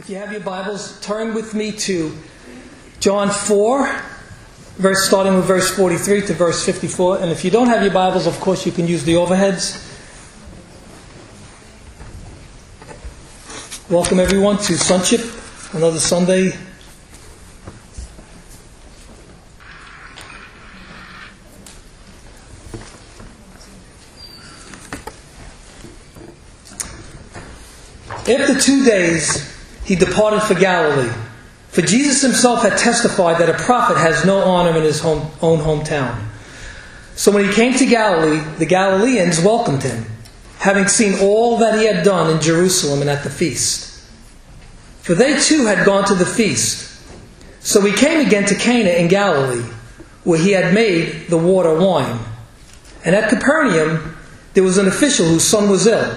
If you have your Bibles, turn with me to John 4, verse starting with verse 43 to verse 54. And if you don't have your Bibles, of course, you can use the overheads. Welcome everyone to Sonship, another Sunday. After two days, he departed for Galilee. For Jesus himself had testified that a prophet has no honor in his home, own hometown. So when he came to Galilee, the Galileans welcomed him, having seen all that he had done in Jerusalem and at the feast. For they too had gone to the feast. So he came again to Cana in Galilee, where he had made the water wine. And at Capernaum there was an official whose son was ill.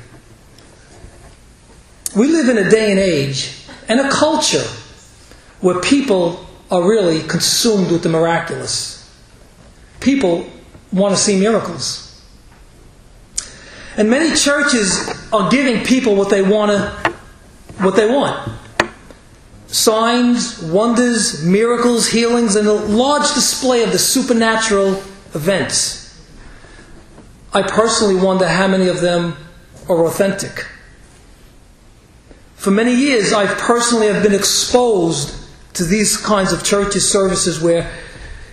We live in a day and age and a culture where people are really consumed with the miraculous. People want to see miracles. And many churches are giving people what they want to what they want. Signs, wonders, miracles, healings, and a large display of the supernatural events. I personally wonder how many of them are authentic. For many years, I personally have been exposed to these kinds of churches services where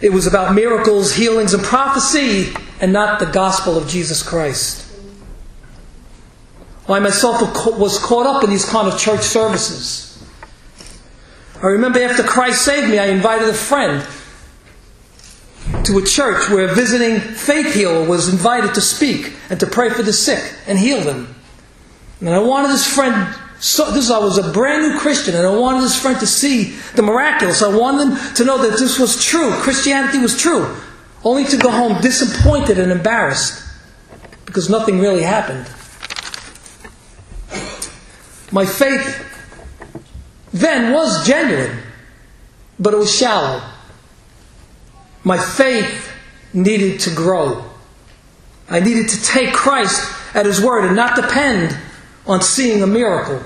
it was about miracles, healings, and prophecy, and not the gospel of Jesus Christ. I myself was caught up in these kind of church services. I remember after Christ saved me, I invited a friend to a church where a visiting faith healer was invited to speak and to pray for the sick and heal them. And I wanted this friend so this I was a brand new Christian, and I wanted this friend to see the miraculous. I wanted them to know that this was true. Christianity was true. Only to go home disappointed and embarrassed because nothing really happened. My faith then was genuine, but it was shallow. My faith needed to grow. I needed to take Christ at His word and not depend on seeing a miracle.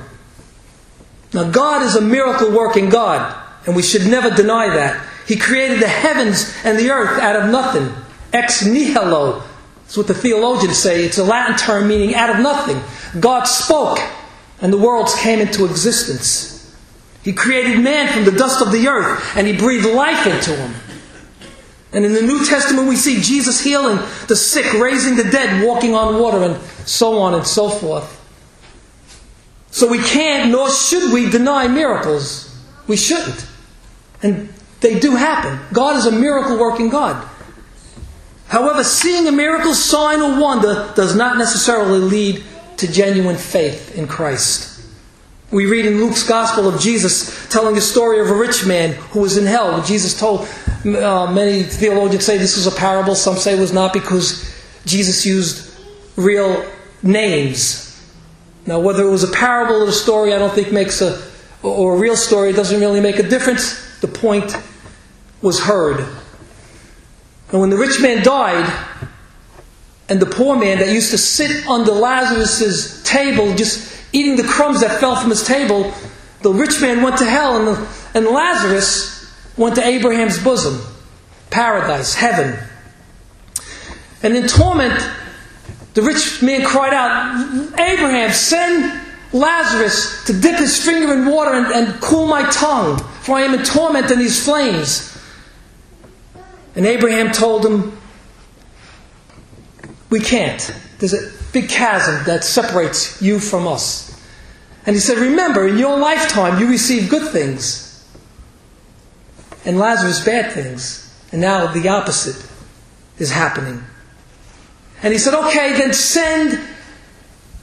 Now, God is a miracle working God, and we should never deny that. He created the heavens and the earth out of nothing. Ex nihilo. That's what the theologians say. It's a Latin term meaning out of nothing. God spoke, and the worlds came into existence. He created man from the dust of the earth, and he breathed life into him. And in the New Testament, we see Jesus healing the sick, raising the dead, walking on water, and so on and so forth. So we can't, nor should we, deny miracles. We shouldn't. And they do happen. God is a miracle working God. However, seeing a miracle, sign, or wonder does not necessarily lead to genuine faith in Christ. We read in Luke's Gospel of Jesus telling the story of a rich man who was in hell. Jesus told, uh, many theologians say this was a parable, some say it was not because Jesus used real names now, whether it was a parable or a story, I don't think makes a, or a real story, it doesn't really make a difference. The point was heard. And when the rich man died, and the poor man that used to sit under Lazarus' table, just eating the crumbs that fell from his table, the rich man went to hell, and, the, and Lazarus went to Abraham's bosom, paradise, heaven. And in torment, the rich man cried out, Abraham, send Lazarus to dip his finger in water and, and cool my tongue, for I am in torment in these flames. And Abraham told him, We can't. There's a big chasm that separates you from us. And he said, Remember, in your lifetime you received good things, and Lazarus bad things. And now the opposite is happening. And he said, Okay, then send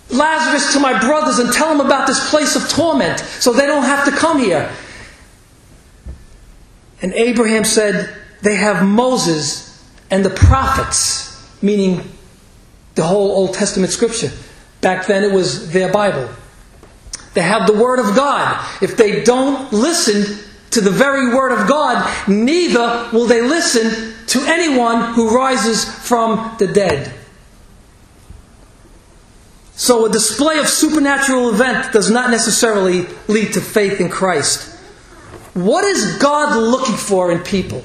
Lazarus to my brothers and tell them about this place of torment so they don't have to come here. And Abraham said, They have Moses and the prophets, meaning the whole Old Testament scripture. Back then it was their Bible. They have the Word of God. If they don't listen to the very Word of God, neither will they listen to anyone who rises from the dead. So, a display of supernatural event does not necessarily lead to faith in Christ. What is God looking for in people?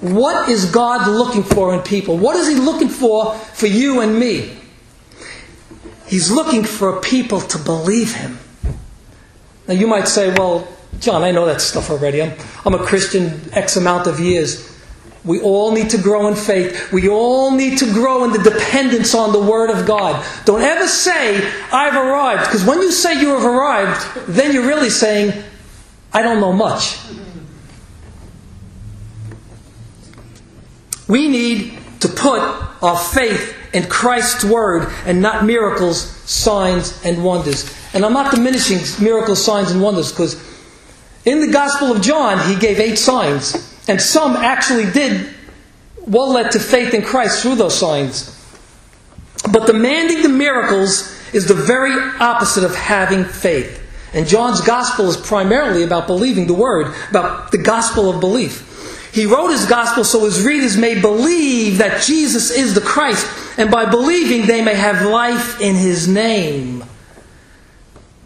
What is God looking for in people? What is He looking for for you and me? He's looking for people to believe Him. Now, you might say, well, John, I know that stuff already. I'm, I'm a Christian X amount of years. We all need to grow in faith. We all need to grow in the dependence on the Word of God. Don't ever say, I've arrived. Because when you say you have arrived, then you're really saying, I don't know much. We need to put our faith in Christ's Word and not miracles, signs, and wonders. And I'm not diminishing miracles, signs, and wonders because in the Gospel of John, he gave eight signs. And some actually did well led to faith in Christ through those signs. But demanding the miracles is the very opposite of having faith. And John's gospel is primarily about believing the word, about the gospel of belief. He wrote his gospel so his readers may believe that Jesus is the Christ, and by believing they may have life in his name.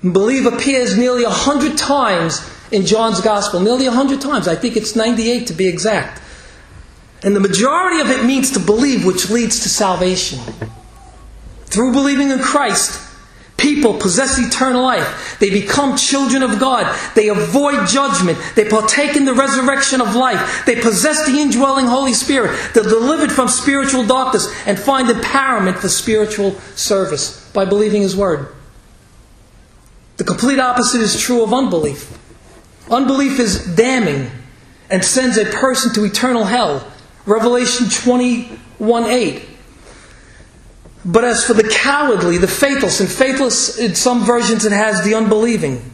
Believe appears nearly a hundred times in John's gospel, nearly a hundred times. I think it's 98 to be exact. And the majority of it means to believe, which leads to salvation. Through believing in Christ, people possess eternal life. They become children of God. They avoid judgment. They partake in the resurrection of life. They possess the indwelling Holy Spirit. They're delivered from spiritual darkness and find empowerment for spiritual service by believing His Word. The complete opposite is true of unbelief. Unbelief is damning and sends a person to eternal hell. Revelation 21 8. But as for the cowardly, the faithless, and faithless in some versions it has the unbelieving.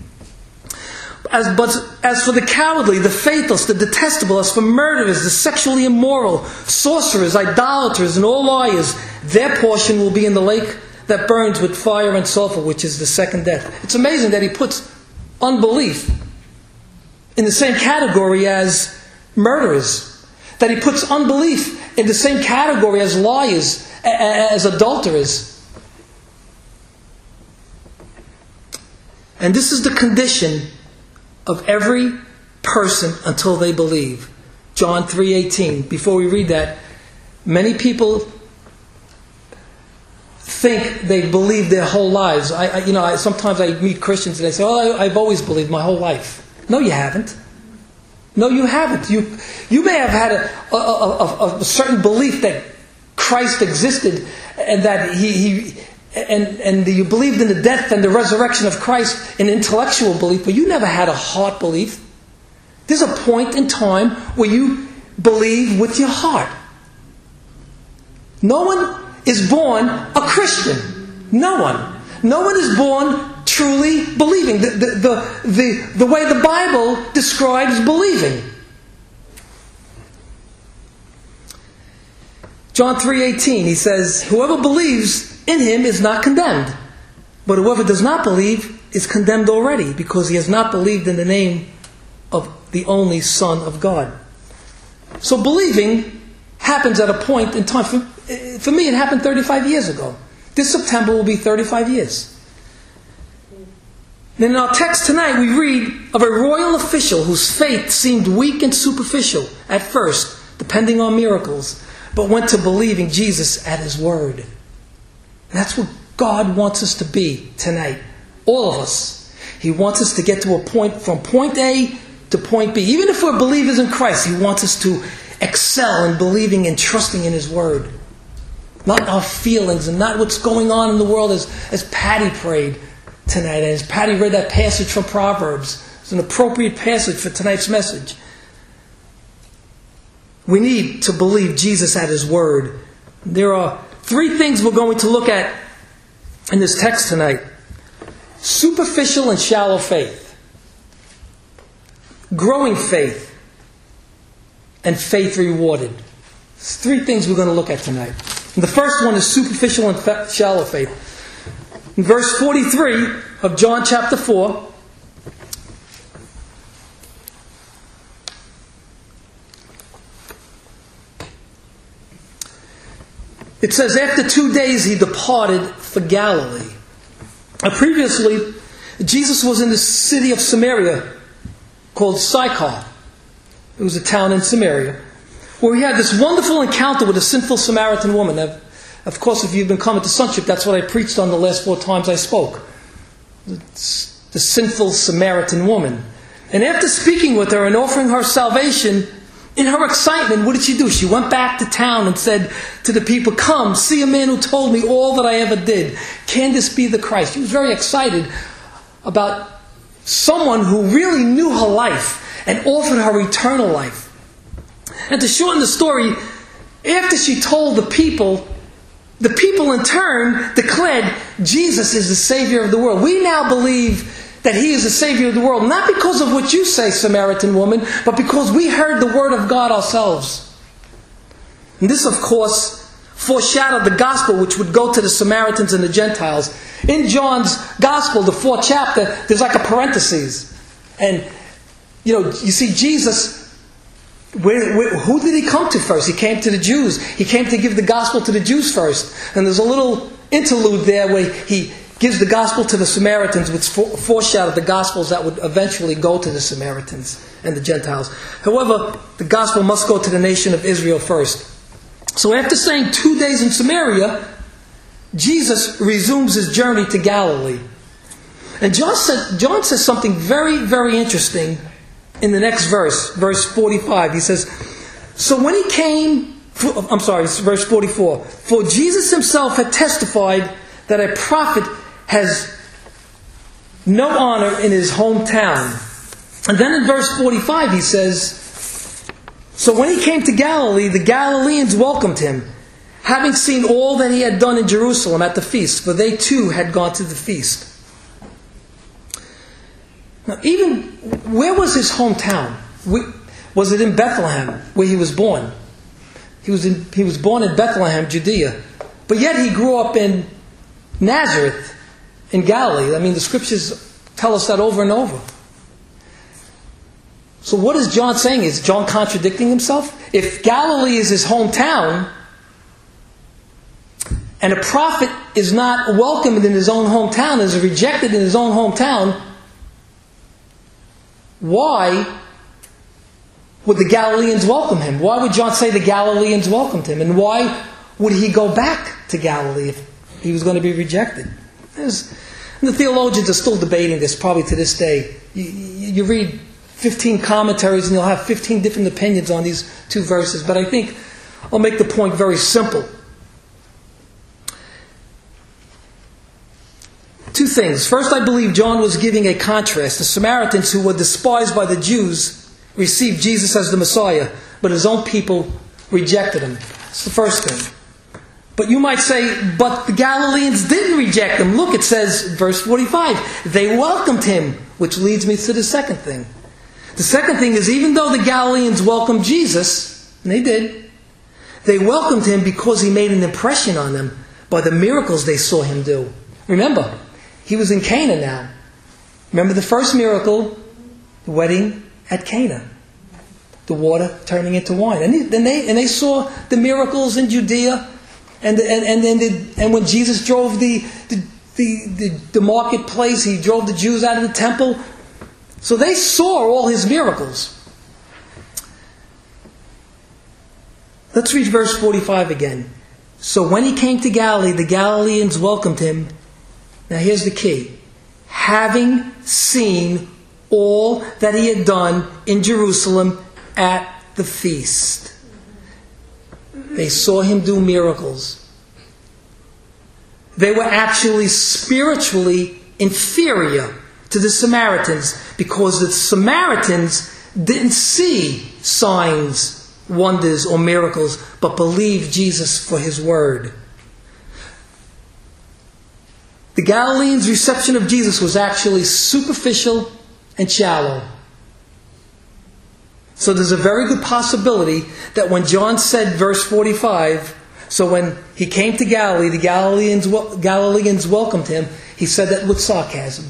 As, but as for the cowardly, the faithless, the detestable, as for murderers, the sexually immoral, sorcerers, idolaters, and all liars, their portion will be in the lake that burns with fire and sulfur, which is the second death. It's amazing that he puts unbelief in the same category as murderers, that he puts unbelief in the same category as liars, as adulterers. And this is the condition of every person until they believe. John 3:18. Before we read that, many people think they believe their whole lives. I, I you know, I, sometimes I meet Christians and they say, "Oh, I, I've always believed my whole life." No, you haven't. No, you haven't. You, you may have had a, a, a, a certain belief that Christ existed and that he, he and, and you believed in the death and the resurrection of Christ, an intellectual belief, but you never had a heart belief. There's a point in time where you believe with your heart. No one is born a Christian. No one. No one is born truly believing, the, the, the, the, the way the Bible describes believing. John 3:18 he says whoever believes in him is not condemned but whoever does not believe is condemned already because he has not believed in the name of the only son of God. So believing happens at a point in time for, me it happened 35 years ago. This September will be 35 years. Then in our text tonight, we read of a royal official whose faith seemed weak and superficial at first, depending on miracles, but went to believing Jesus at his word. that's what God wants us to be tonight. All of us. He wants us to get to a point from point A to point B. Even if we're believers in Christ, He wants us to excel in believing and trusting in His Word. Not our feelings and not what's going on in the world as, as Patty prayed tonight, and as Patty read that passage from Proverbs. It's an appropriate passage for tonight's message. We need to believe Jesus at His Word. There are three things we're going to look at in this text tonight superficial and shallow faith, growing faith, and faith rewarded. three things we're going to look at tonight. The first one is superficial and shallow faith. In verse 43 of John chapter 4, It says, after two days he departed for Galilee. Now, previously, Jesus was in the city of Samaria called Sychar. It was a town in Samaria where he had this wonderful encounter with a sinful Samaritan woman. Now, of course, if you've been coming to Sonship, that's what I preached on the last four times I spoke. It's the sinful Samaritan woman. And after speaking with her and offering her salvation, in her excitement, what did she do? She went back to town and said to the people, Come, see a man who told me all that I ever did. Can this be the Christ? She was very excited about someone who really knew her life and offered her eternal life. And to shorten the story, after she told the people, the people in turn declared Jesus is the Savior of the world. We now believe that he is the Savior of the world, not because of what you say, Samaritan woman, but because we heard the Word of God ourselves. And this, of course, foreshadowed the gospel which would go to the Samaritans and the Gentiles. In John's gospel, the fourth chapter, there's like a parenthesis. And, you know, you see, Jesus, where, where, who did he come to first? He came to the Jews. He came to give the gospel to the Jews first. And there's a little interlude there where he gives the gospel to the Samaritans, which foreshadowed the gospels that would eventually go to the Samaritans and the Gentiles. However, the gospel must go to the nation of Israel first. So after staying two days in Samaria, Jesus resumes his journey to Galilee. And John, John says something very, very interesting in the next verse, verse 45. He says, So when he came, I'm sorry, it's verse 44, for Jesus himself had testified that a prophet has no honor in his hometown. And then in verse 45 he says, So when he came to Galilee, the Galileans welcomed him, having seen all that he had done in Jerusalem at the feast, for they too had gone to the feast. Now, even where was his hometown? Was it in Bethlehem, where he was born? He was, in, he was born in Bethlehem, Judea. But yet he grew up in Nazareth, in Galilee. I mean, the scriptures tell us that over and over. So, what is John saying? Is John contradicting himself? If Galilee is his hometown, and a prophet is not welcomed in his own hometown, is rejected in his own hometown, why would the Galileans welcome him? Why would John say the Galileans welcomed him? And why would he go back to Galilee if he was going to be rejected? There's, the theologians are still debating this, probably to this day. You, you, read 15 commentaries and you'll have 15 different opinions on these two verses, but I think I'll make the point very simple. Two things. First, I believe John was giving a contrast. The Samaritans, who were despised by the Jews, received Jesus as the Messiah, but his own people rejected him. That's the first thing. But you might say, but the Galileans didn't reject him. Look, it says, verse 45, they welcomed him, which leads me to the second thing. The second thing is, even though the Galileans welcomed Jesus, and they did, they welcomed him because he made an impression on them by the miracles they saw him do. Remember, he was in Cana now. Remember the first miracle, the wedding at Cana. The water turning into wine. And, they, and they saw the miracles in Judea and, and, and, then the, and when Jesus drove the, the, the, the, marketplace, he drove the Jews out of the temple. So they saw all his miracles. Let's read verse 45 again. So when he came to Galilee, the Galileans welcomed him. Now here's the key having seen all that he had done in Jerusalem at the feast. They saw him do miracles. They were actually spiritually inferior to the Samaritans because the Samaritans didn't see signs, wonders, or miracles, but believed Jesus for his word. The Galileans' reception of Jesus was actually superficial and shallow. So there's a very good possibility that when John said, verse 45, so when he came to Galilee, the Galileans, Galileans welcomed him, he said that with sarcasm.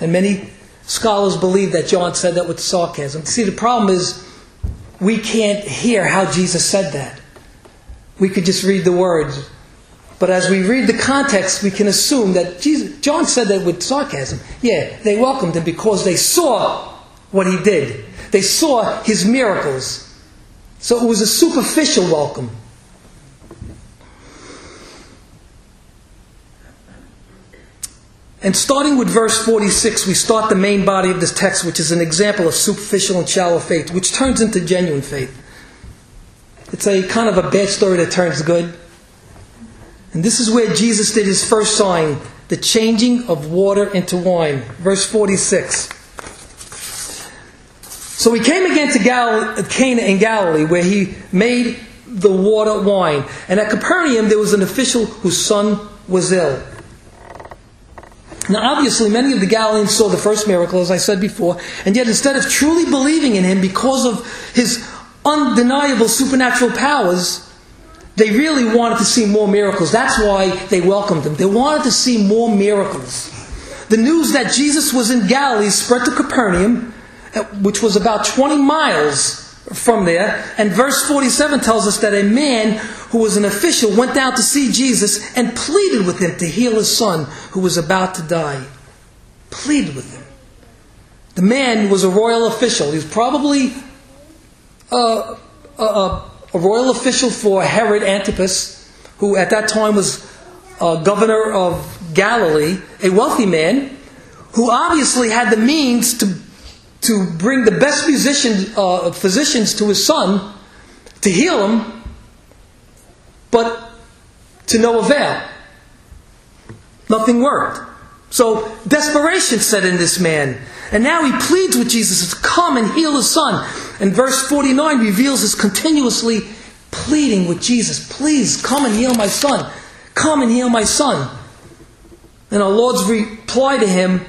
And many scholars believe that John said that with sarcasm. See, the problem is we can't hear how Jesus said that. We could just read the words. But as we read the context, we can assume that Jesus, John said that with sarcasm. Yeah, they welcomed him because they saw what he did. They saw his miracles. So it was a superficial welcome. And starting with verse 46, we start the main body of this text, which is an example of superficial and shallow faith, which turns into genuine faith. It's a kind of a bad story that turns good. And this is where Jesus did his first sign, the changing of water into wine. Verse 46. So he came again to Cana in Galilee, where he made the water wine. And at Capernaum, there was an official whose son was ill. Now, obviously, many of the Galileans saw the first miracle, as I said before, and yet instead of truly believing in him because of his undeniable supernatural powers, they really wanted to see more miracles. That's why they welcomed him. They wanted to see more miracles. The news that Jesus was in Galilee spread to Capernaum, uh, which was about 20 miles from there. And verse 47 tells us that a man who was an official went down to see Jesus and pleaded with him to heal his son who was about to die. Pleaded with him. The man was a royal official. He was probably uh, a, a, a, a royal official for Herod Antipas, who at that time was governor of Galilee, a wealthy man who obviously had the means to to bring the best musician, uh, physicians to his son to heal him, but to no avail. Nothing worked. So desperation set in this man. And now he pleads with Jesus to come and heal his son. And verse 49 reveals his continuously pleading with Jesus Please come and heal my son. Come and heal my son. And our Lord's reply to him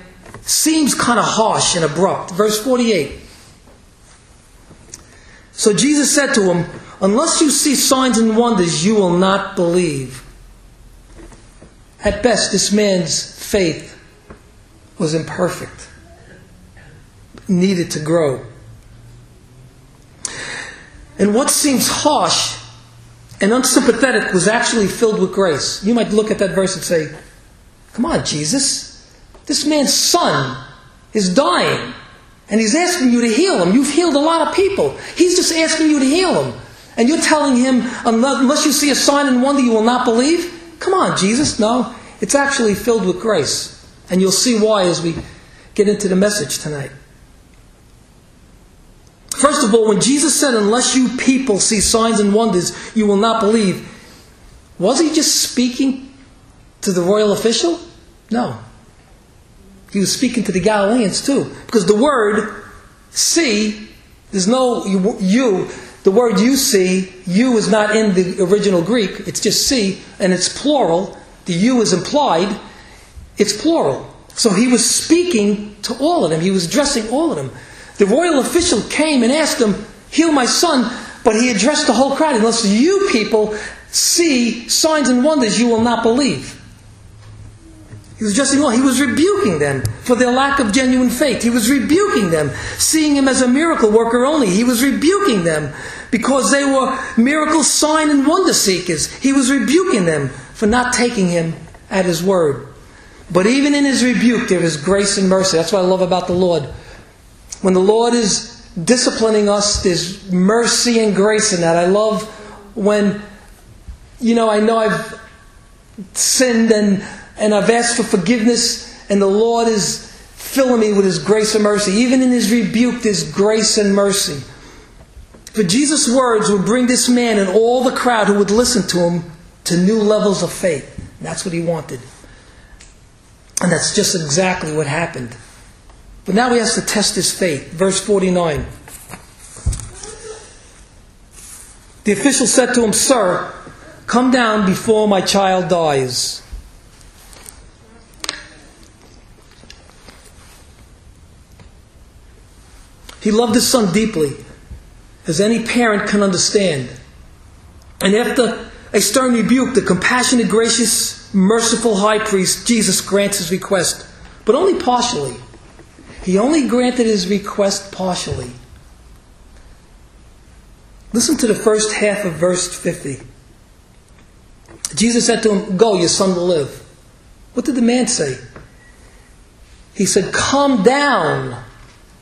seems kind of harsh and abrupt. Verse 48. So Jesus said to him, Unless you see signs and wonders, you will not believe. At best, this man's faith was imperfect, needed to grow. And what seems harsh and unsympathetic was actually filled with grace. You might look at that verse and say, Come on, Jesus. This man's son is dying, and he's asking you to heal him. You've healed a lot of people. He's just asking you to heal him. And you're telling him, unless you see a sign and wonder, you will not believe? Come on, Jesus. No, it's actually filled with grace. And you'll see why as we get into the message tonight. First of all, when Jesus said, Unless you people see signs and wonders, you will not believe, was he just speaking to the royal official? No. He was speaking to the Galileans too. Because the word see, there's no you, the word you see, you is not in the original Greek. It's just see, and it's plural. The you is implied. It's plural. So he was speaking to all of them. He was addressing all of them. The royal official came and asked him, Heal my son. But he addressed the whole crowd. Unless you people see signs and wonders, you will not believe. He was addressing all. He was rebuking them for their lack of genuine faith. He was rebuking them, seeing him as a miracle worker only. He was rebuking them because they were miracle sign and wonder seekers. He was rebuking them for not taking him at his word. But even in his rebuke, there is grace and mercy. That's what I love about the Lord. When the Lord is disciplining us, there's mercy and grace in that. I love when, you know, I know I've sinned and and I've asked for forgiveness, and the Lord is filling me with His grace and mercy. Even in His rebuke, there's grace and mercy. For Jesus' words would bring this man and all the crowd who would listen to him to new levels of faith. And that's what he wanted. And that's just exactly what happened. But now he has to test his faith. Verse 49. The official said to him, Sir, come down before my child dies. He loved his son deeply, as any parent can understand. And after a stern rebuke, the compassionate, gracious, merciful high priest, Jesus, grants his request, but only partially. He only granted his request partially. Listen to the first half of verse 50. Jesus said to him, Go, your son will live. What did the man say? He said, Come down.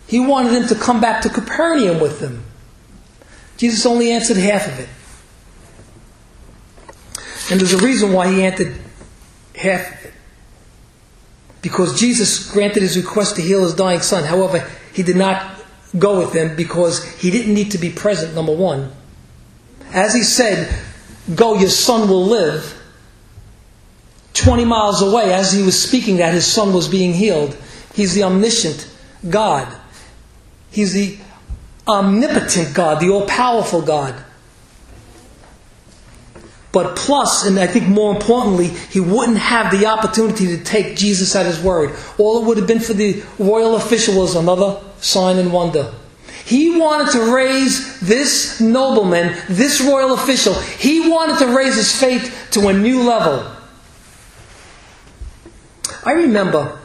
He wanted him to come back to Capernaum with him. Jesus only answered half of it. And there's a reason why he answered half of it. Because Jesus granted his request to heal his dying son. However, he did not go with them because he didn't need to be present, number one. As he said, Go, your son will live. 20 miles away, as he was speaking that, his son was being healed. He's the omniscient God. He's the omnipotent God, the all powerful God. But plus, and I think more importantly, he wouldn't have the opportunity to take Jesus at his word. All it would have been for the royal official was another sign and wonder. He wanted to raise this nobleman, this royal official, he wanted to raise his faith to a new level. I remember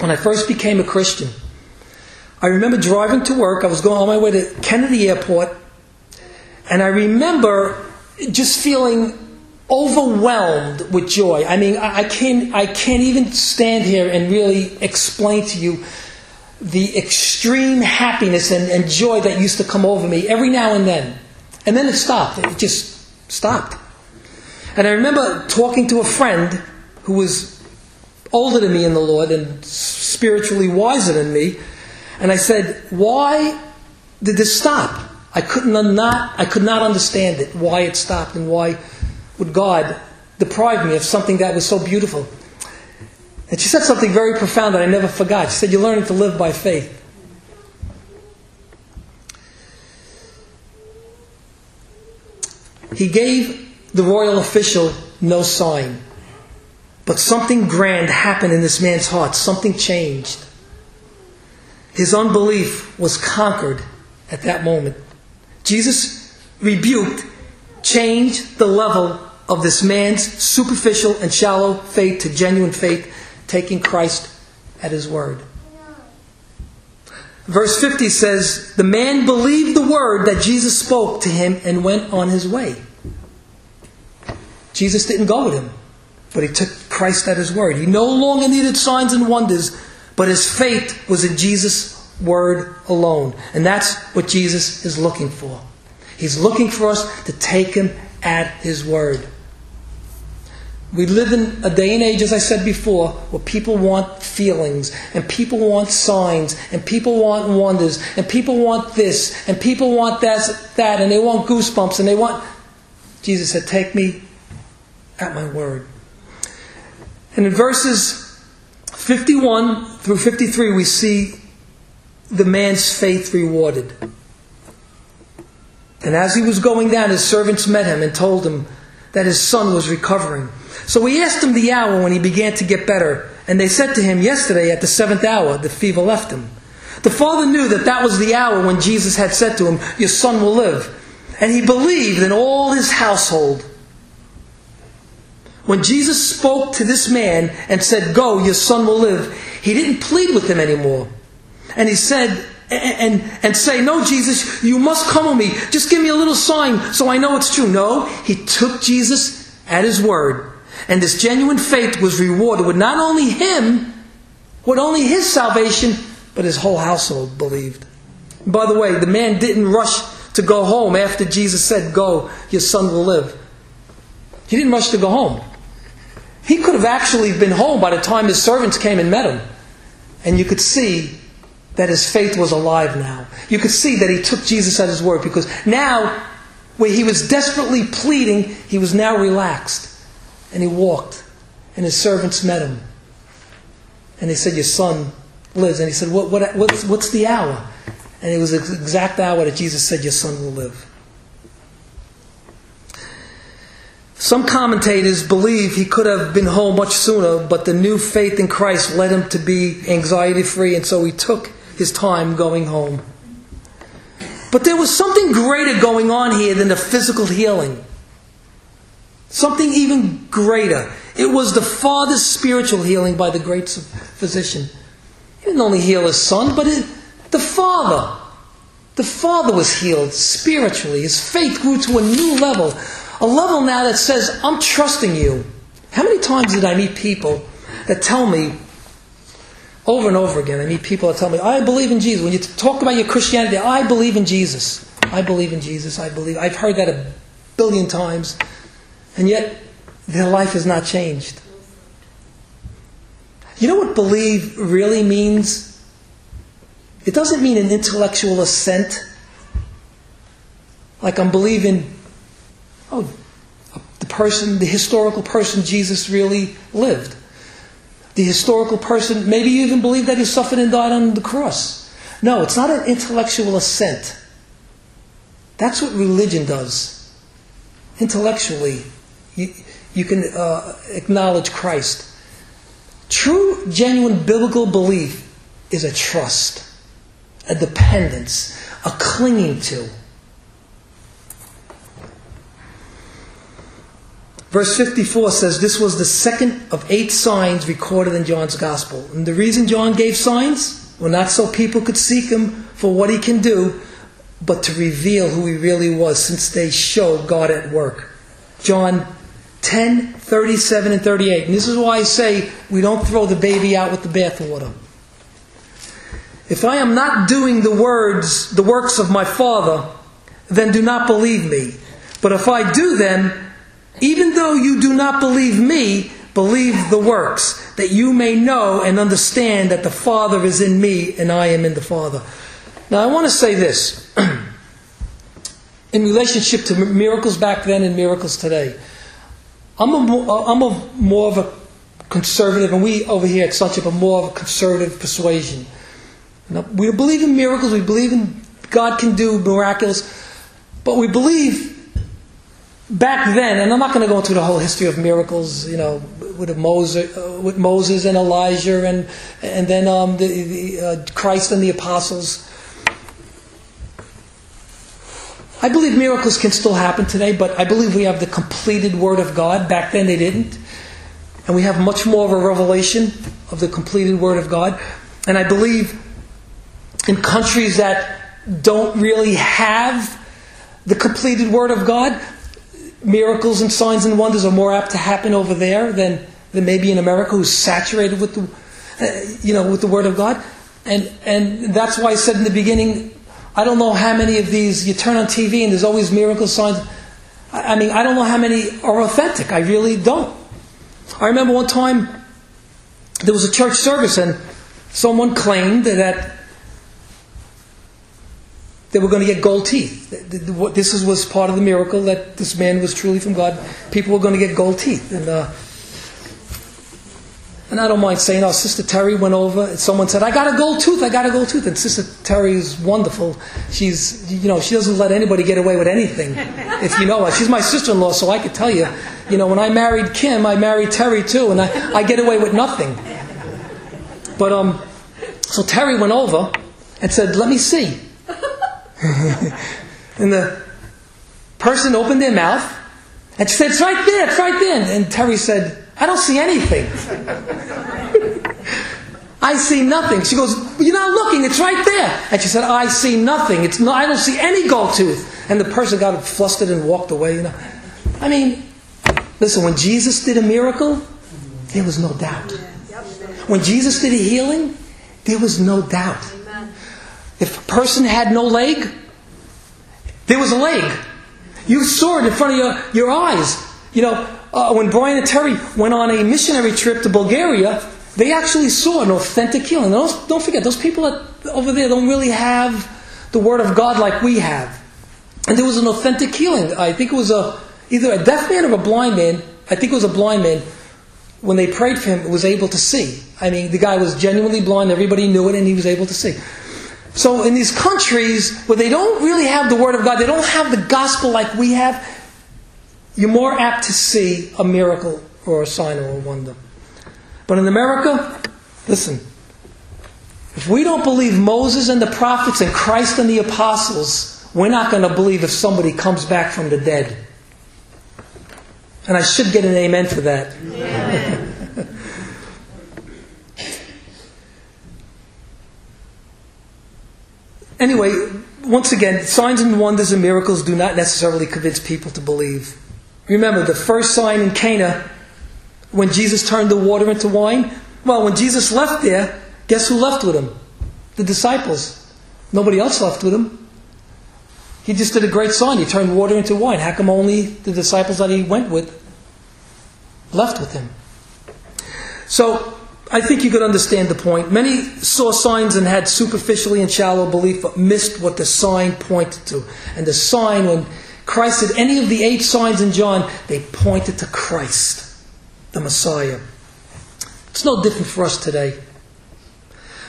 when I first became a Christian, I remember driving to work. I was going on my way to Kennedy Airport, and I remember just feeling overwhelmed with joy. I mean, I can't, I can't even stand here and really explain to you the extreme happiness and, and joy that used to come over me every now and then. And then it stopped. It just stopped. And I remember talking to a friend who was older than me in the Lord and spiritually wiser than me. And I said, Why did this stop? I couldn't I could not understand it, why it stopped and why would God deprive me of something that was so beautiful. And she said something very profound that I never forgot. She said, You're learning to live by faith. He gave the royal official no sign. But something grand happened in this man's heart. Something changed. His unbelief was conquered at that moment. Jesus rebuked, changed the level of this man's superficial and shallow faith to genuine faith, taking Christ at his word. Verse 50 says, The man believed the word that Jesus spoke to him and went on his way. Jesus didn't go with him, but he took Christ at his word. He no longer needed signs and wonders, but his faith was in Jesus' word alone. And that's what Jesus is looking for. He's looking for us to take him at his word. We live in a day and age, as I said before, where people want feelings, and people want signs, and people want wonders, and people want this, and people want that, that and they want goosebumps, and they want. Jesus said, Take me at my word. And in verses 51 through 53, we see the man's faith rewarded. And as he was going down, his servants met him and told him that his son was recovering. So we asked him the hour when he began to get better, and they said to him, Yesterday at the seventh hour, the fever left him. The father knew that that was the hour when Jesus had said to him, Your son will live. And he believed in all his household. When Jesus spoke to this man and said, Go, your son will live, he didn't plead with him anymore. And he said, and, and say, No, Jesus, you must come with me. Just give me a little sign so I know it's true. No, he took Jesus at his word. And this genuine faith was rewarded with not only him, with only his salvation, but his whole household believed. by the way, the man didn't rush to go home after Jesus said, Go, your son will live. He didn't rush to go home. He could have actually been home by the time his servants came and met him. And you could see that his faith was alive now. You could see that he took Jesus at his word because now, where he was desperately pleading, he was now relaxed. And he walked, and his servants met him. And they said, Your son lives. And he said, what, what, what's, what's the hour? And it was the exact hour that Jesus said, Your son will live. Some commentators believe he could have been home much sooner, but the new faith in Christ led him to be anxiety free, and so he took his time going home. But there was something greater going on here than the physical healing. Something even greater. It was the Father's spiritual healing by the great physician. He didn't only heal his son, but it, the Father. The Father was healed spiritually. His faith grew to a new level. A level now that says, I'm trusting you. How many times did I meet people that tell me, over and over again, I meet people that tell me, I believe in Jesus. When you talk about your Christianity, I believe in Jesus. I believe in Jesus. I believe. I've heard that a billion times. And yet, their life has not changed. You know what believe really means? It doesn't mean an intellectual assent. Like I'm believing oh, the person, the historical person Jesus really lived. The historical person, maybe you even believe that he suffered and died on the cross. No, it's not an intellectual assent. That's what religion does. Intellectually, you, you can uh, acknowledge Christ. True, genuine biblical belief is a trust, a dependence, a clinging to. Verse 54 says this was the second of eight signs recorded in John's Gospel. And the reason John gave signs? Well, not so people could seek him for what he can do, but to reveal who he really was, since they show God at work. John 10, 37, and 38. And this is why I say we don't throw the baby out with the bathwater. If I am not doing the words, the works of my Father, then do not believe me. But if I do them, even though you do not believe me, believe the works, that you may know and understand that the Father is in me and I am in the Father. Now, I want to say this in relationship to miracles back then and miracles today. I'm a, uh, I'm a more of a conservative, and we over here at Sonship are more of a conservative persuasion. Now, we believe in miracles, we believe in God can do miraculous, but we believe back then, and I'm not going to go into the whole history of miracles, you know, with Moses, uh, with Moses and Elijah, and and then um, the, the uh, Christ and the apostles. I believe miracles can still happen today, but I believe we have the completed Word of God. Back then they didn't. And we have much more of a revelation of the completed Word of God. And I believe in countries that don't really have the completed Word of God, miracles and signs and wonders are more apt to happen over there than, than maybe in America, who's saturated with the, uh, you know, with the Word of God. And, and that's why I said in the beginning, I don't know how many of these you turn on TV and there's always miracle signs. I mean, I don't know how many are authentic. I really don't. I remember one time there was a church service and someone claimed that they were going to get gold teeth. This was part of the miracle that this man was truly from God. People were going to get gold teeth. And uh, and I don't mind saying, oh, Sister Terry went over, and someone said, I got a gold tooth, I got a gold tooth. And Sister Terry is wonderful. She's, you know, she doesn't let anybody get away with anything, if you know her. She's my sister in law, so I could tell you, you know, when I married Kim, I married Terry too, and I, I get away with nothing. But, um, so Terry went over and said, let me see. and the person opened their mouth and she said, it's right there, it's right there. And Terry said, I don't see anything. I see nothing. She goes, You're not looking, it's right there. And she said, I see nothing. It's no, I don't see any gold tooth. And the person got flustered and walked away. You know. I mean, listen, when Jesus did a miracle, there was no doubt. When Jesus did a healing, there was no doubt. If a person had no leg, there was a leg. You saw it in front of your, your eyes. You know, uh, when Brian and Terry went on a missionary trip to Bulgaria, they actually saw an authentic healing. Don't, don't forget, those people that, over there don't really have the Word of God like we have. And there was an authentic healing. I think it was a, either a deaf man or a blind man. I think it was a blind man. When they prayed for him, was able to see. I mean, the guy was genuinely blind. Everybody knew it, and he was able to see. So in these countries where they don't really have the Word of God, they don't have the gospel like we have, you're more apt to see a miracle or a sign or a wonder. But in America, listen, if we don't believe Moses and the prophets and Christ and the apostles, we're not going to believe if somebody comes back from the dead. And I should get an amen for that. Anyway, once again, signs and wonders and miracles do not necessarily convince people to believe. Remember, the first sign in Cana when Jesus turned the water into wine? Well, when Jesus left there, guess who left with him? The disciples. Nobody else left with him. He just did a great sign. He turned water into wine. How come only the disciples that he went with left with him? So, I think you could understand the point. Many saw signs and had superficially and shallow belief, but missed what the sign pointed to. And the sign, when Christ did any of the eight signs in John, they pointed to Christ the Messiah. It's no different for us today.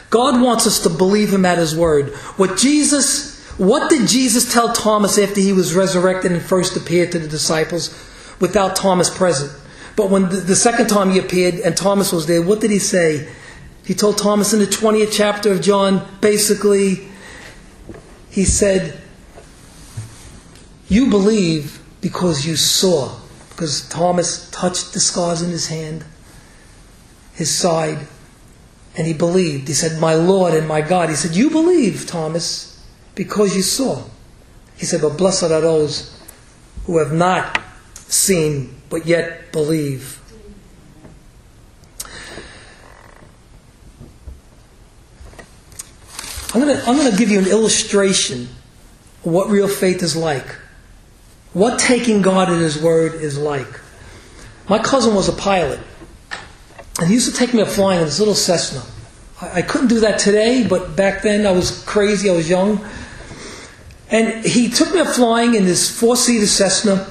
God wants us to believe him at his word. What Jesus what did Jesus tell Thomas after he was resurrected and first appeared to the disciples without Thomas present? But when the, the second time he appeared and Thomas was there, what did he say? He told Thomas in the 20th chapter of John, basically, he said, You believe because you saw because Thomas touched the scars in his hand, his side, and he believed. He said, My Lord and my God. He said, You believe, Thomas, because you saw. He said, But blessed are those who have not seen, but yet believe. I'm going to I'm going to give you an illustration of what real faith is like what taking God at His word is like. My cousin was a pilot, and he used to take me up flying in this little Cessna. I, I couldn't do that today, but back then I was crazy, I was young. And he took me up flying in this four seater Cessna.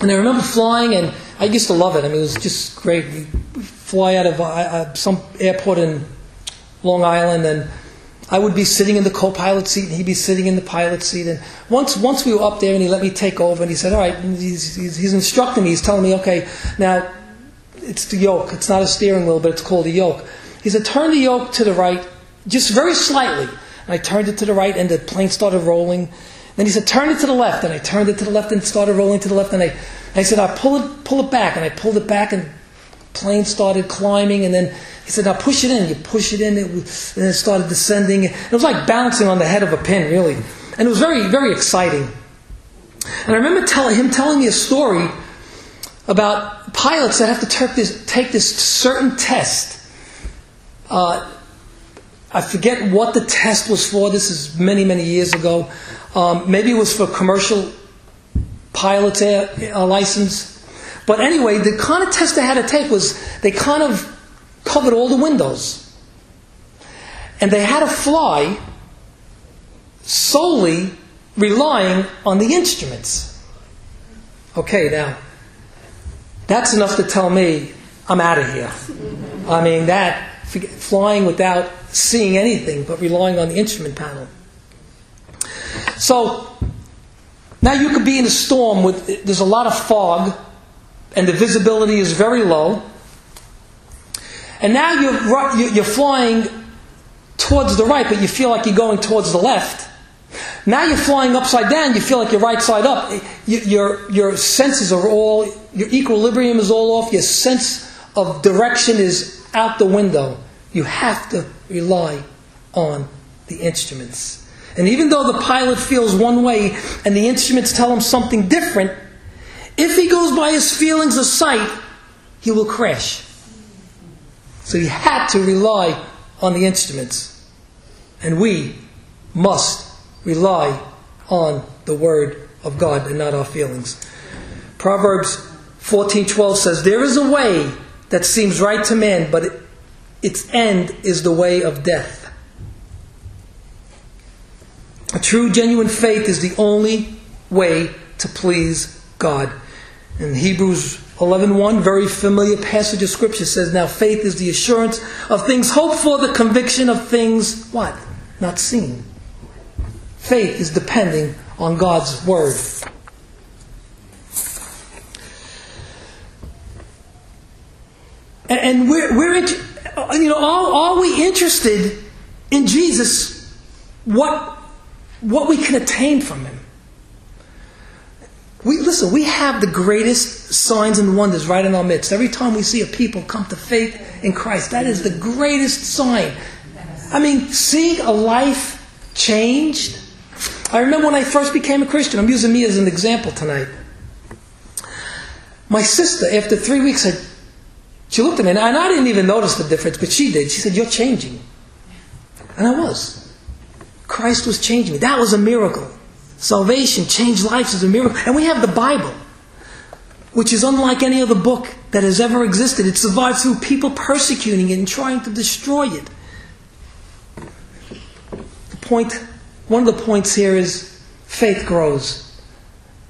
And I remember flying, and I used to love it. I mean, it was just great. We fly out of uh, uh some airport in Long Island, and I would be sitting in the co-pilot seat, and he'd be sitting in the pilot seat. And once, once we were up there, and he let me take over, and he said, "All right." He's, he's, he's instructing me. He's telling me, "Okay, now it's the yoke. It's not a steering wheel, but it's called a yoke." He said, "Turn the yoke to the right, just very slightly." And I turned it to the right, and the plane started rolling. Then he said, "Turn it to the left," and I turned it to the left, and started rolling to the left. And I, I said, "I pull it, pull it back," and I pulled it back, and plane started climbing, and then he said, now push it in. You push it in, it, and it started descending. It was like bouncing on the head of a pin, really. And it was very, very exciting. And I remember tell, him telling me a story about pilots that have to take this, take this certain test. Uh, I forget what the test was for. This is many, many years ago. Um, maybe it was for commercial pilot's uh, license. But anyway, the kind of test they had to take was they kind of covered all the windows. And they had to fly solely relying on the instruments. Okay, now, that's enough to tell me I'm out of here. I mean, that, flying without seeing anything but relying on the instrument panel. So, now you could be in a storm with, there's a lot of fog, and the visibility is very low. And now you're, you're flying towards the right, but you feel like you're going towards the left. Now you're flying upside down, you feel like you're right side up. Your, your senses are all, your equilibrium is all off, your sense of direction is out the window. You have to rely on the instruments. And even though the pilot feels one way and the instruments tell him something different, if he goes by his feelings of sight, he will crash. So he had to rely on the instruments. And we must rely on the word of God and not our feelings. Proverbs 14:12 says, "There is a way that seems right to man, but its end is the way of death. A true, genuine faith is the only way to please God. In Hebrews 11.1, very familiar passage of Scripture says, Now faith is the assurance of things hoped for, the conviction of things, what? Not seen. Faith is depending on God's Word. And we're, we're you know, are, are we interested in Jesus, what, what we can attain from Him? We, listen, we have the greatest signs and wonders right in our midst. Every time we see a people come to faith in Christ, that is the greatest sign. I mean, seeing a life changed. I remember when I first became a Christian, I'm using me as an example tonight. My sister, after three weeks, said, she looked at me, and I didn't even notice the difference, but she did. She said, You're changing. And I was. Christ was changing me. That was a miracle. Salvation, changed lives is a miracle. And we have the Bible, which is unlike any other book that has ever existed. It survived through people persecuting it and trying to destroy it. The point, one of the points here is faith grows.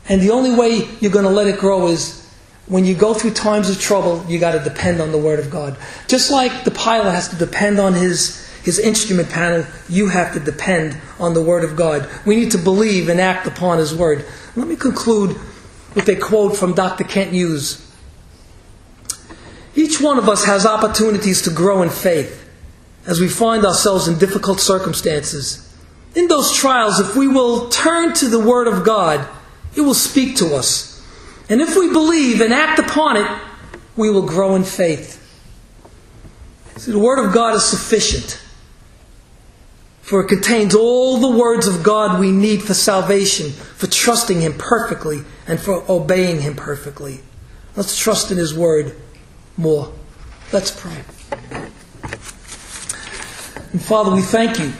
And the only way you're going to let it grow is when you go through times of trouble, you got to depend on the Word of God. Just like the pilot has to depend on his, his instrument panel, you have to depend on the Word of God. We need to believe and act upon His Word. Let me conclude with a quote from Dr. Kent Hughes. Each one of us has opportunities to grow in faith as we find ourselves in difficult circumstances. In those trials, if we will turn to the Word of God, it will speak to us and if we believe and act upon it, we will grow in faith. See, the Word of God is sufficient, for it contains all the words of God we need for salvation, for trusting Him perfectly, and for obeying Him perfectly. Let's trust in His Word more. Let's pray. And Father, we thank you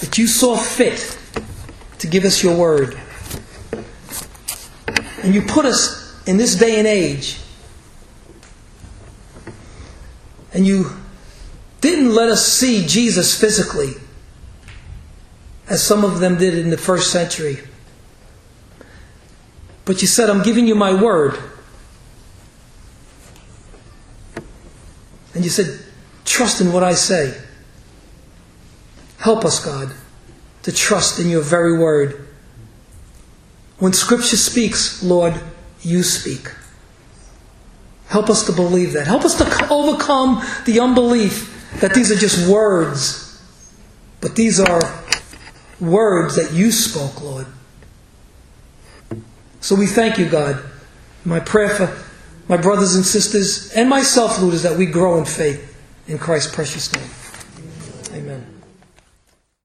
that you saw fit to give us your Word. And you put us in this day and age. And you didn't let us see Jesus physically, as some of them did in the first century. But you said, I'm giving you my word. And you said, trust in what I say. Help us, God, to trust in your very word. When Scripture speaks, Lord, you speak. Help us to believe that. Help us to overcome the unbelief that these are just words, but these are words that you spoke, Lord. So we thank you, God. My prayer for my brothers and sisters and myself, Lord, is that we grow in faith in Christ's precious name. Amen.